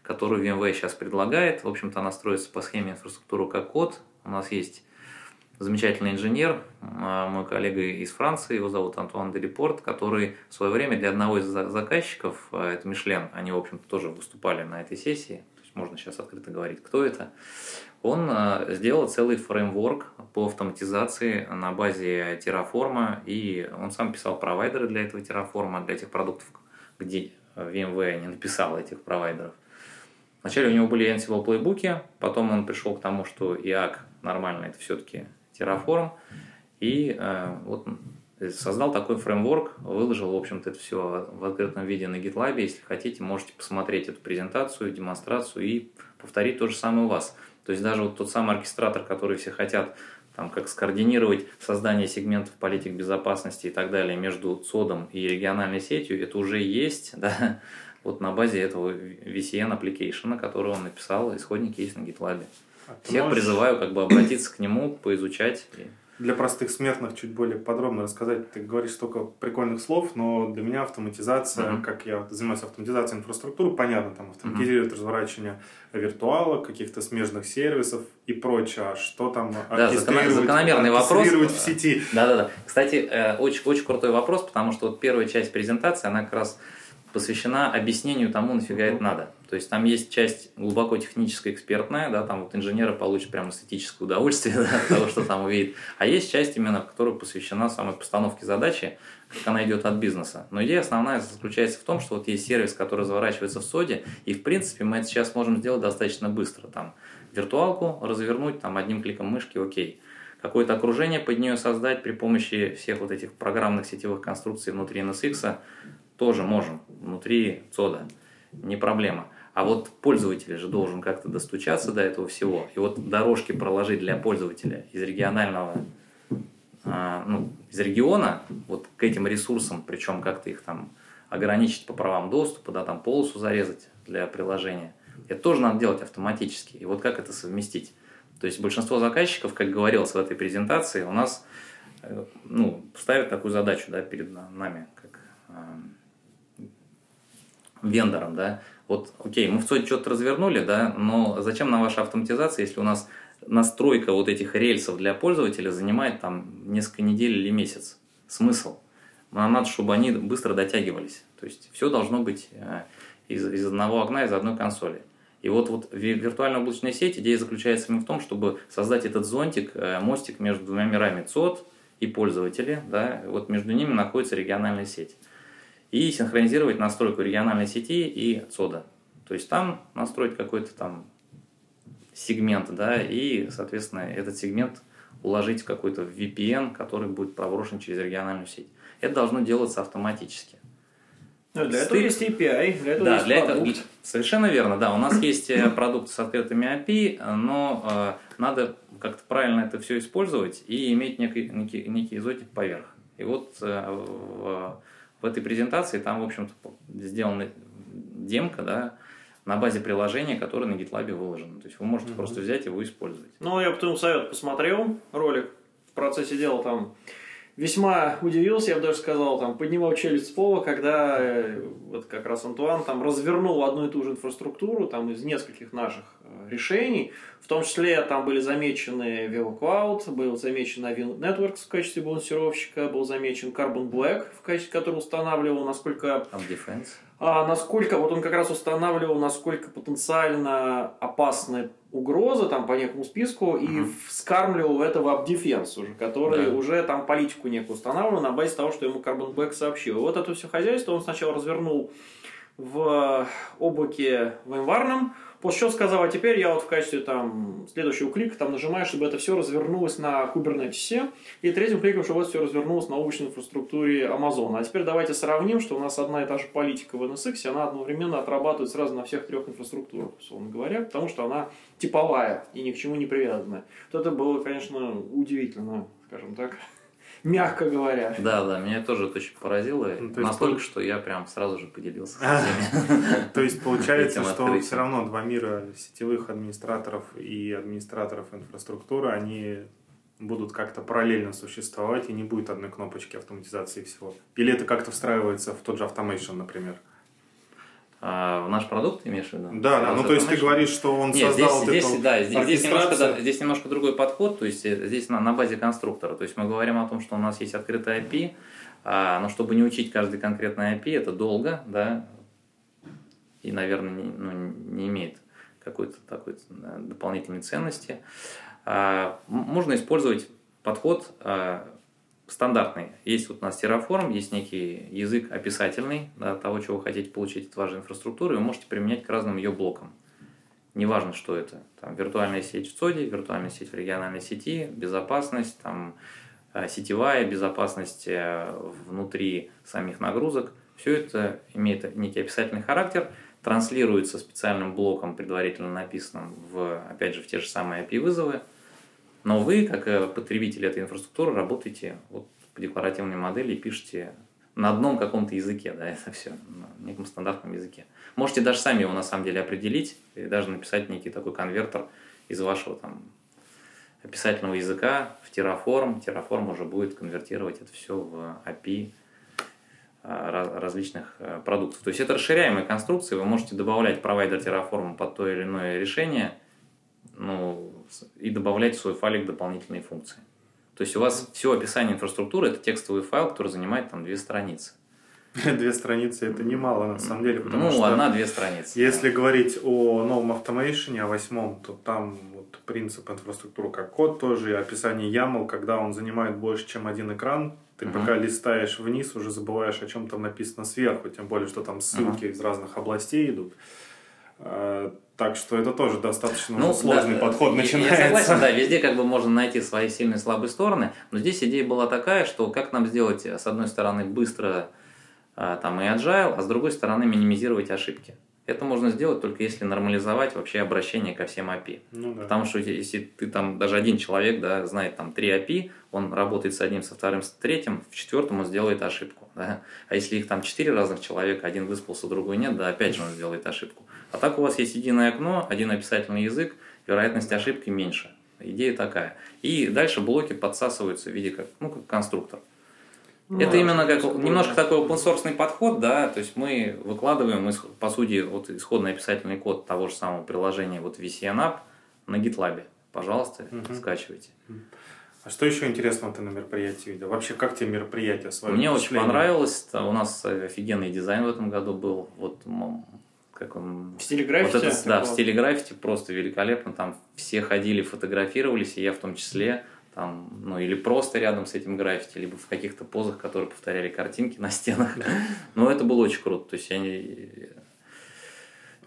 которую VMware сейчас предлагает. В общем-то, она строится по схеме инфраструктуры как код. У нас есть замечательный инженер, а, мой коллега из Франции, его зовут Антуан Делепорт, который в свое время для одного из за- заказчиков, а, это Мишлен, они, в общем-то, тоже выступали на этой сессии, можно сейчас открыто говорить, кто это, он а, сделал целый фреймворк по автоматизации на базе Terraform, и он сам писал провайдеры для этого Terraform, для этих продуктов, где VMware не написал этих провайдеров. Вначале у него были Ansible плейбуки, потом он пришел к тому, что IAC нормально это все-таки Terraform, и э, вот создал такой фреймворк, выложил, в общем-то, это все в открытом виде на GitLab. Если хотите, можете посмотреть эту презентацию, демонстрацию и повторить то же самое у вас. То есть даже вот тот самый оркестратор, который все хотят там, как скоординировать создание сегментов политик безопасности и так далее между ЦОДом и региональной сетью, это уже есть, да, вот на базе этого VCN application, который он написал, исходники есть на GitLab. А Всех можешь призываю как бы обратиться к нему, поизучать. Для простых смертных чуть более подробно рассказать. Ты говоришь столько прикольных слов, но для меня автоматизация, Мгм. как я занимаюсь автоматизацией инфраструктуры, понятно, там автоматизировать разворачивание виртуала, каких-то смежных сервисов и прочее. А что там оркестрировать, закономерный вопрос. в сети? Да-да-да. Кстати, э, очень, очень крутой вопрос, потому что вот первая часть презентации, она как раз посвящена объяснению тому, нафига это надо. То есть там есть часть глубоко техническая, экспертная, да, там вот инженеры получат прям эстетическое удовольствие да, от того, что там увидит. А есть часть именно, которая посвящена самой постановке задачи, как она идет от бизнеса. Но идея основная заключается в том, что вот есть сервис, который разворачивается в соде, и в принципе мы это сейчас можем сделать достаточно быстро. Там виртуалку развернуть, там одним кликом мышки, окей. Какое-то окружение под нее создать при помощи всех вот этих программных сетевых конструкций внутри NSX тоже можем, внутри ЦОДа, не проблема. А вот пользователь же должен как-то достучаться до этого всего. И вот дорожки проложить для пользователя из регионального, а, ну, из региона, вот к этим ресурсам, причем как-то их там ограничить по правам доступа, да, там полосу зарезать для приложения. Это тоже надо делать автоматически. И вот как это совместить? То есть большинство заказчиков, как говорилось в этой презентации, у нас э, ну, ставят такую задачу да, перед на- нами, как э, вендором, да, вот, окей, мы в ЦОДе что-то развернули, да, но зачем нам ваша автоматизация, если у нас настройка вот этих рельсов для пользователя занимает там несколько недель или месяц? Смысл? Нам надо, чтобы они быстро дотягивались. То есть все должно быть э, из, из одного окна, из одной консоли. И вот, вот виртуальная облачная сеть, идея заключается именно в том, чтобы создать этот зонтик, э, мостик между двумя мирами ЦОД и пользователи. Да, вот между ними находится региональная сеть. И синхронизировать настройку региональной сети и ЦОДа. То есть там настроить какой-то там сегмент, да, и, соответственно, этот сегмент уложить в какой-то VPN, который будет проброшен через региональную сеть. Это должно делаться автоматически. Ну, для этого есть API, для этого да, есть для продукт. Этого, совершенно верно, да. У нас есть э, продукт с открытыми API, но э, надо как-то правильно это все использовать и иметь некий, некий, некий изотик поверх. И вот э, в, в этой презентации там, в общем-то, сделана демка, да, на базе приложения, которое на GitLab выложено. То есть вы можете mm-hmm. просто взять его и использовать. Ну, я потом совет посмотрел, ролик в процессе дела там весьма удивился, я бы даже сказал, там, поднимал челюсть с пола, когда э, вот как раз Антуан там развернул одну и ту же инфраструктуру там из нескольких наших э, решений, в том числе там были замечены VeloCloud, был замечен Avi Networks в качестве балансировщика, был замечен Carbon Black, в качестве которого устанавливал, насколько... А насколько, вот он как раз устанавливал, насколько потенциально опасны угрозы там по некому списку и вскармливал в это Defense уже, который да. уже там политику некую устанавливал на базе того, что ему Black сообщил. И вот это все хозяйство он сначала развернул в облаке в январном, После чего сказал, а теперь я вот в качестве там следующего клика там нажимаю, чтобы это все развернулось на Kubernetes. И третьим кликом, чтобы это все развернулось на облачной инфраструктуре Amazon. А теперь давайте сравним, что у нас одна и та же политика в NSX, она одновременно отрабатывает сразу на всех трех инфраструктурах, условно говоря, потому что она типовая и ни к чему не привязанная. Вот это было, конечно, удивительно, скажем так мягко говоря. Да, да, меня тоже это очень поразило. Ну, настолько, пол... что я прям сразу же поделился То есть получается, что все равно два мира сетевых администраторов и администраторов инфраструктуры, они будут как-то параллельно существовать и не будет одной кнопочки автоматизации всего. Или это как-то встраивается в тот же automation, например? А, в наш продукт имеешь в виду? Да, да. Ну, то есть ты говоришь, что он Нет, создал здесь, здесь, да, здесь, здесь, немножко, да, здесь немножко другой подход, то есть э, здесь на, на базе конструктора. То есть мы говорим о том, что у нас есть открытый API, а, но чтобы не учить каждый конкретный API, это долго, да, и, наверное, не, ну, не имеет какой-то такой дополнительной ценности. А, можно использовать подход а, стандартный. Есть вот у нас Terraform, есть некий язык описательный да, того, чего вы хотите получить от вашей инфраструктуры, вы можете применять к разным ее блокам. Неважно, что это. Там, виртуальная сеть в ЦОДе, виртуальная сеть в региональной сети, безопасность, там, э, сетевая безопасность э, внутри самих нагрузок. Все это имеет некий описательный характер, транслируется специальным блоком, предварительно написанным в, опять же, в те же самые API-вызовы – но вы, как э, потребитель этой инфраструктуры, работаете вот по декларативной модели и пишете на одном каком-то языке, да, это все, на неком стандартном языке. Можете даже сами его на самом деле определить и даже написать некий такой конвертер из вашего там описательного языка в Terraform. Terraform уже будет конвертировать это все в API а, различных э, продуктов. То есть это расширяемые конструкции, вы можете добавлять провайдер Terraform под то или иное решение, ну, и добавлять в свой файлик дополнительные функции. То есть у вас все описание инфраструктуры это текстовый файл, который занимает там две страницы. Две страницы это немало на самом деле, потому ну, что одна-две страницы. Если да. говорить о новом автомейшене, о восьмом, то там вот принцип инфраструктуры как код тоже, и описание YAML, когда он занимает больше, чем один экран, ты uh-huh. пока листаешь вниз, уже забываешь, о чем там написано сверху, тем более, что там ссылки uh-huh. из разных областей идут. А, так что это тоже достаточно ну, сложный да, подход начинается. Я согласен, да, везде как бы можно найти свои сильные и слабые стороны, но здесь идея была такая, что как нам сделать, с одной стороны, быстро а, там и agile, а с другой стороны минимизировать ошибки. Это можно сделать только если нормализовать вообще обращение ко всем API. Ну, да. Потому что если ты там, даже один человек да, знает там три API, он работает с одним, со вторым, с третьим, в четвертом он сделает ошибку. Да? А если их там четыре разных человека, один выспался, другой нет, да, опять же он сделает ошибку. А так у вас есть единое окно, один описательный язык, вероятность ошибки меньше. Идея такая. И дальше блоки подсасываются в виде как, ну, как конструктор. Ну, это да, именно как немножко такой open source подход, да, то есть мы выкладываем, по сути, вот исходный описательный код того же самого приложения, вот VCN App на GitLab. Пожалуйста, угу. скачивайте. А что еще интересного ты на мероприятии видел? Вообще, как тебе мероприятие свое? Мне очень понравилось. У нас офигенный дизайн в этом году был. Вот как он... В стиле граффити? Вот это, да, в стиле граффити просто великолепно. Там все ходили, фотографировались, и я в том числе там, ну, или просто рядом с этим граффити, либо в каких-то позах, которые повторяли картинки на стенах. Но это было очень круто. То есть они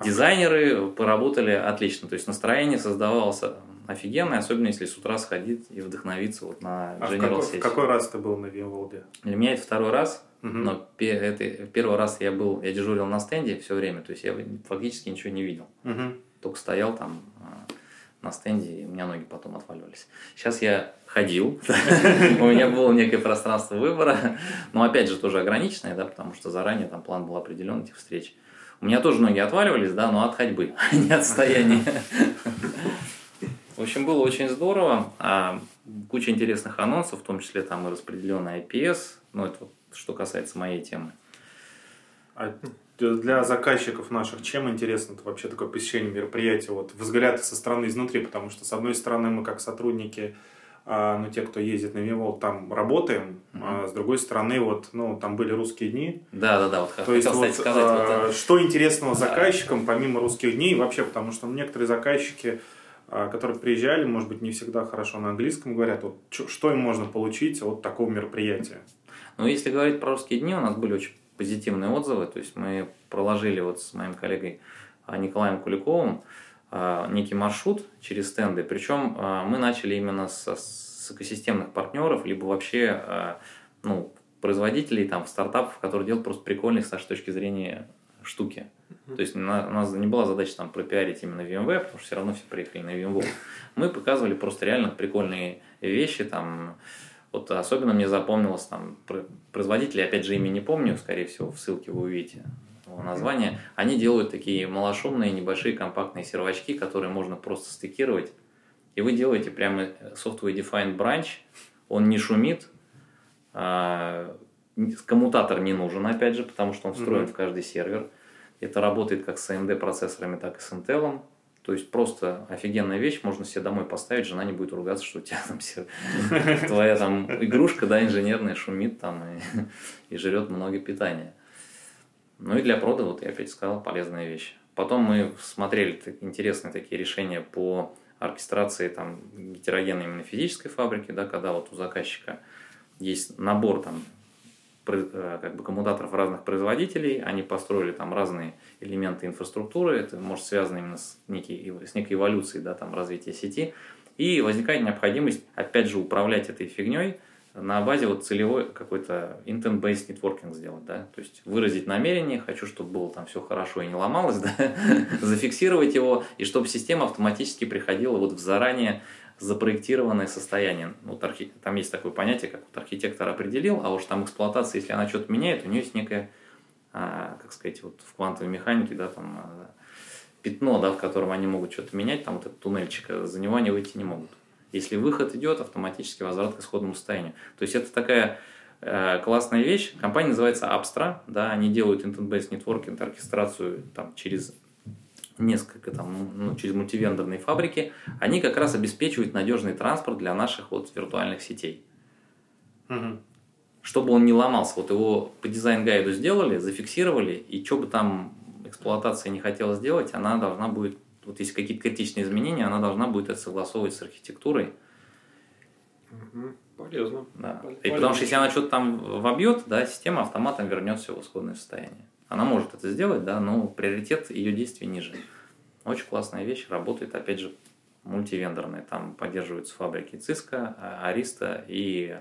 дизайнеры поработали отлично. То есть настроение создавалось офигенное, особенно если с утра сходить и вдохновиться вот на а General в какой, в какой раз ты был на VMworld? Для меня это второй раз. Угу. Но это, первый раз я был, я дежурил на стенде все время, то есть я фактически ничего не видел. Угу. Только стоял там а, на стенде, и у меня ноги потом отваливались. Сейчас я ходил, у меня было некое пространство выбора, но опять же тоже ограниченное, да, потому что заранее там план был определен этих встреч. У меня тоже ноги отваливались, да, но от ходьбы, а не от стояния. В общем, было очень здорово. А, куча интересных анонсов, в том числе там и распределенный IPS. Ну, это вот, что касается моей темы. А для заказчиков наших чем интересно это вообще такое посещение мероприятия? Вот взгляд со стороны изнутри, потому что, с одной стороны, мы как сотрудники а, ну, те, кто ездит на Вивол, там работаем, mm-hmm. а с другой стороны, вот, ну, там были русские дни. Да, да, да, вот То есть, вот, сказать, а, вот, что интересного заказчикам, помимо русских дней, вообще, потому что некоторые заказчики, а, которые приезжали, может быть, не всегда хорошо на английском говорят, вот, что им можно получить от такого мероприятия? Ну, если говорить про русские дни, у нас были очень позитивные отзывы, то есть мы проложили вот с моим коллегой Николаем Куликовым, а, некий маршрут через стенды. Причем а, мы начали именно с, с экосистемных партнеров, либо вообще а, ну, производителей там, стартапов, которые делают просто прикольные с нашей точки зрения штуки. То есть у нас не была задача там пропиарить именно VMware, потому что все равно все приехали на VMware. Мы показывали просто реально прикольные вещи, там, вот особенно мне запомнилось там производители, опять же имя не помню, скорее всего в ссылке вы увидите, названия, они делают такие малошумные, небольшие компактные сервачки, которые можно просто стыкировать. И вы делаете прямо software defined branch, он не шумит, а, коммутатор не нужен, опять же, потому что он встроен mm-hmm. в каждый сервер. Это работает как с AMD процессорами, так и с Intel. То есть просто офигенная вещь, можно себе домой поставить, жена не будет ругаться, что у тебя там все, твоя там игрушка, да, инженерная шумит там и, и жрет много питания. Ну и для прода, вот я опять сказал, полезная вещь. Потом мы смотрели интересные такие решения по оркестрации там гетерогенной именно физической фабрики, да, когда вот у заказчика есть набор там как бы коммутаторов разных производителей, они построили там разные элементы инфраструктуры, это может связано именно с, некой, с некой эволюцией да, там, развития сети, и возникает необходимость опять же управлять этой фигней, на базе вот целевой какой-то intent-based networking сделать, да, то есть выразить намерение, хочу, чтобы было там все хорошо и не ломалось, да, зафиксировать его, и чтобы система автоматически приходила вот в заранее запроектированное состояние. Вот архи... Там есть такое понятие, как вот архитектор определил, а уж там эксплуатация, если она что-то меняет, у нее есть некое, а, как сказать, вот в квантовой механике, да, там а, пятно, да, в котором они могут что-то менять, там вот этот туннельчик, а за него они выйти не могут. Если выход идет, автоматически возврат к исходному состоянию. То есть это такая э, классная вещь. Компания называется Abstra, да, они делают intent-based networking, оркестрацию там, через несколько там, ну, через мультивендорные фабрики, они как раз обеспечивают надежный транспорт для наших вот виртуальных сетей. Угу. Чтобы он не ломался. Вот его по дизайн-гайду сделали, зафиксировали, и что бы там эксплуатация не хотела сделать, она должна будет вот если какие-то критичные изменения, она должна будет это согласовывать с архитектурой. Полезно. Да. Полезно. И потому что если она что-то там вобьет, да, система автоматом вернет все в исходное состояние. Она может это сделать, да, но приоритет ее действий ниже. Очень классная вещь, работает, опять же, мультивендорная. Там поддерживаются фабрики Cisco, Arista и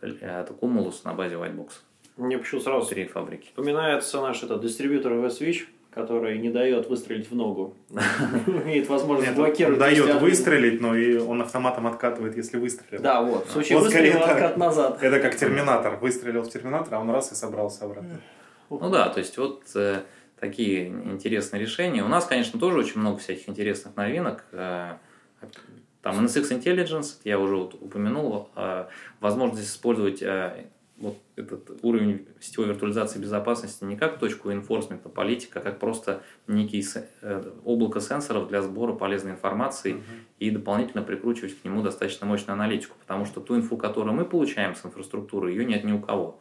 это Cumulus на базе Whitebox. Мне почему сразу Три фабрики. Вспоминается наш этот дистрибьютор V-Switch, который не дает выстрелить в ногу. Имеет возможность блокировать. Дает выстрелить, но и он автоматом откатывает, если выстрелил. Да, вот. В случае выстрела откат назад. Это как терминатор. Выстрелил в терминатор, а он раз и собрался обратно. Ну да, то есть вот э, такие интересные решения. У нас, конечно, тоже очень много всяких интересных новинок. Э, там NSX Intelligence, я уже вот упомянул, э, возможность использовать вот этот уровень сетевой виртуализации безопасности не как точку инфорсмента политика, а как просто некий э, облако сенсоров для сбора полезной информации uh-huh. и дополнительно прикручивать к нему достаточно мощную аналитику, потому что ту инфу, которую мы получаем с инфраструктуры, ее нет ни у кого.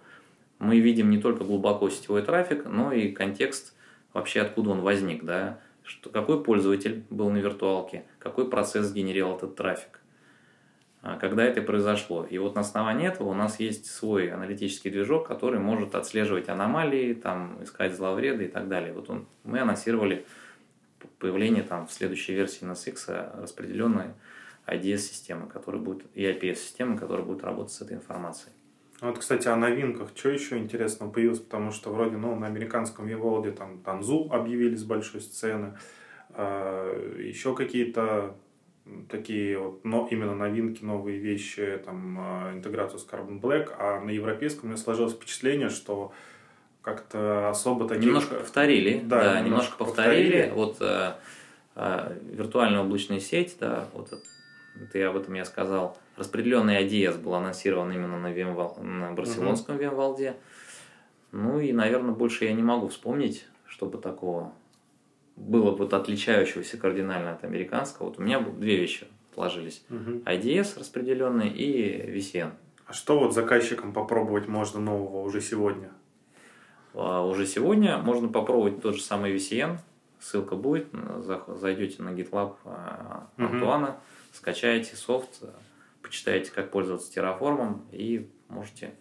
Мы видим не только глубоко сетевой трафик, но и контекст вообще откуда он возник, да, что какой пользователь был на виртуалке, какой процесс генерировал этот трафик а, когда это произошло. И вот на основании этого у нас есть свой аналитический движок, который может отслеживать аномалии, там, искать зловреды и так далее. Вот он, мы анонсировали появление там, в следующей версии NSX распределенной IDS-системы, которая будет, и IPS-системы, которая будет работать с этой информацией. А вот, кстати, о новинках. Что еще интересного появилось? Потому что вроде ну, на американском Виволде там Танзу объявили с большой сцены. А, еще какие-то такие вот, но именно новинки, новые вещи, там, а, интеграцию с Carbon Black, а на европейском у меня сложилось впечатление, что как-то особо таких... Немножко повторили, да, да немножко, немножко повторили. повторили. Вот э, э, виртуальная облачная сеть, да, вот я об этом я сказал. Распределенный ADS был анонсирован именно на, VM, на барселонском uh-huh. VMwall. Ну и, наверное, больше я не могу вспомнить, чтобы такого было вот отличающегося кардинально от американского. Вот у меня две вещи сложились. Угу. IDS распределенный и VCN. А что вот заказчикам попробовать можно нового уже сегодня? А, уже сегодня можно попробовать тот же самый VCN. Ссылка будет. Зайдете на GitLab а, Антуана, угу. скачаете софт, почитаете, как пользоваться терраформом и можете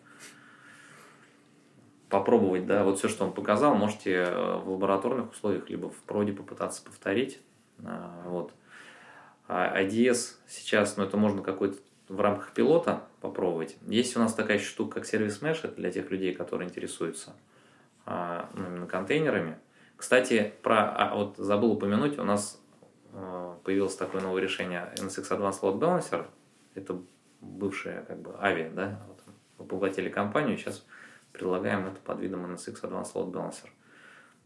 попробовать, да, вот все, что он показал, можете э, в лабораторных условиях, либо в проде попытаться повторить. А, вот. А IDS сейчас, ну, это можно какой-то в рамках пилота попробовать. Есть у нас такая штука, как сервис Mesh, это для тех людей, которые интересуются а, ну, именно контейнерами. Кстати, про, а, вот забыл упомянуть, у нас э, появилось такое новое решение NSX Advanced Load Balancer. Это бывшая как бы авиа, да, вот, мы поглотили компанию, сейчас предлагаем это под видом NSX Advanced Load Balancer.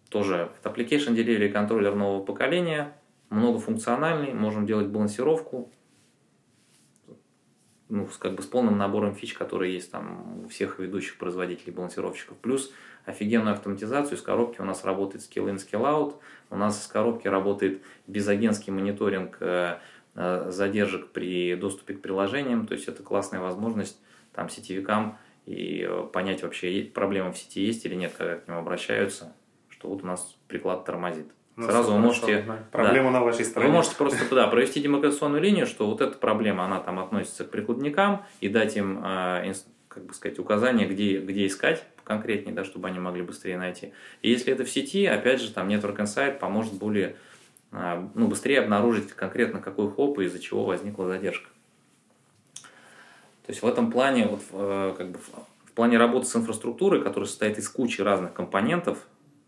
Тоже это Application Delivery контроллер нового поколения, многофункциональный, можем делать балансировку, ну, как бы с полным набором фич, которые есть там у всех ведущих производителей балансировщиков. Плюс офигенную автоматизацию из коробки у нас работает Skill In, Skill Out, у нас из коробки работает безагентский мониторинг э, задержек при доступе к приложениям, то есть это классная возможность там сетевикам и э, понять вообще, проблема в сети есть или нет, когда к нему обращаются, что вот у нас приклад тормозит. Ну, Сразу вы можете... Проблема да, на вашей стороне. Вы можете просто да, провести демаркационную линию, что вот эта проблема, она там относится к прикладникам, и дать им, э, как бы сказать, указания, где, где искать конкретнее, да, чтобы они могли быстрее найти. И если это в сети, опять же, там Network Insight поможет более, э, ну, быстрее обнаружить конкретно какой хоп и из-за чего возникла задержка. То есть в этом плане, вот, э, как бы, в плане работы с инфраструктурой, которая состоит из кучи разных компонентов,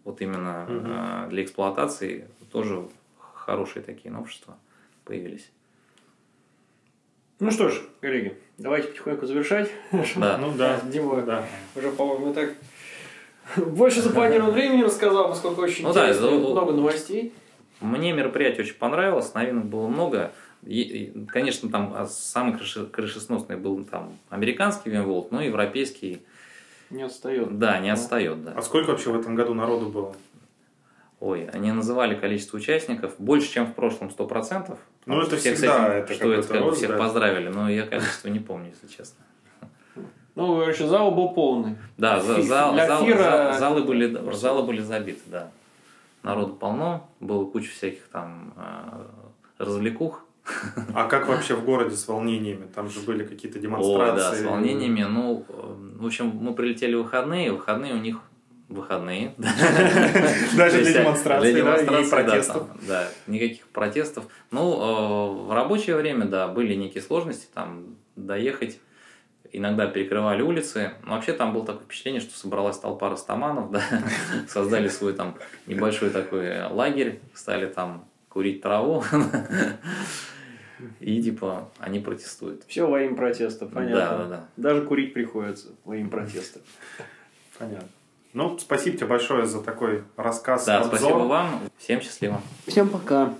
вот именно угу. для эксплуатации, тоже хорошие такие новшества появились. Ну что ж, коллеги, давайте потихоньку завершать. Да. Ну да. Дима да. уже, по-моему, так больше запланированного времени рассказал, поскольку очень ну, интересно, да, много новостей. Мне мероприятие очень понравилось, новинок было много. И, конечно, там самый крышесносный был там американский VMworld, но европейский не отстает. Да, не отстает, да. А сколько вообще в этом году народу было? Ой, они называли количество участников больше, чем в прошлом, сто процентов. Ну, это всех всегда, этим, это что это как рост, всех да. поздравили, но я количество не помню, если честно. Ну, короче, зал был полный. Да, зал, зал, зал, зал, залы, были, залы были забиты, да. Народу полно, было куча всяких там э, развлекух. А как вообще в городе с волнениями? Там же были какие-то демонстрации. О, да, с волнениями. Ну, в общем, мы прилетели в выходные, выходные у них выходные. Даже для демонстраций, для демонстраций и протестов. Да, никаких протестов. Ну, э, в рабочее время, да, были некие сложности, там, доехать иногда перекрывали улицы. Но вообще там было такое впечатление, что собралась толпа растаманов, да, создали свой там небольшой такой лагерь, стали там курить траву. И типа они протестуют. Все во имя протеста, понятно. Да, да, да. Даже курить приходится во имя протеста. Понятно. Ну, спасибо тебе большое за такой рассказ. Да, обзор. спасибо вам. Всем счастливо. Всем пока.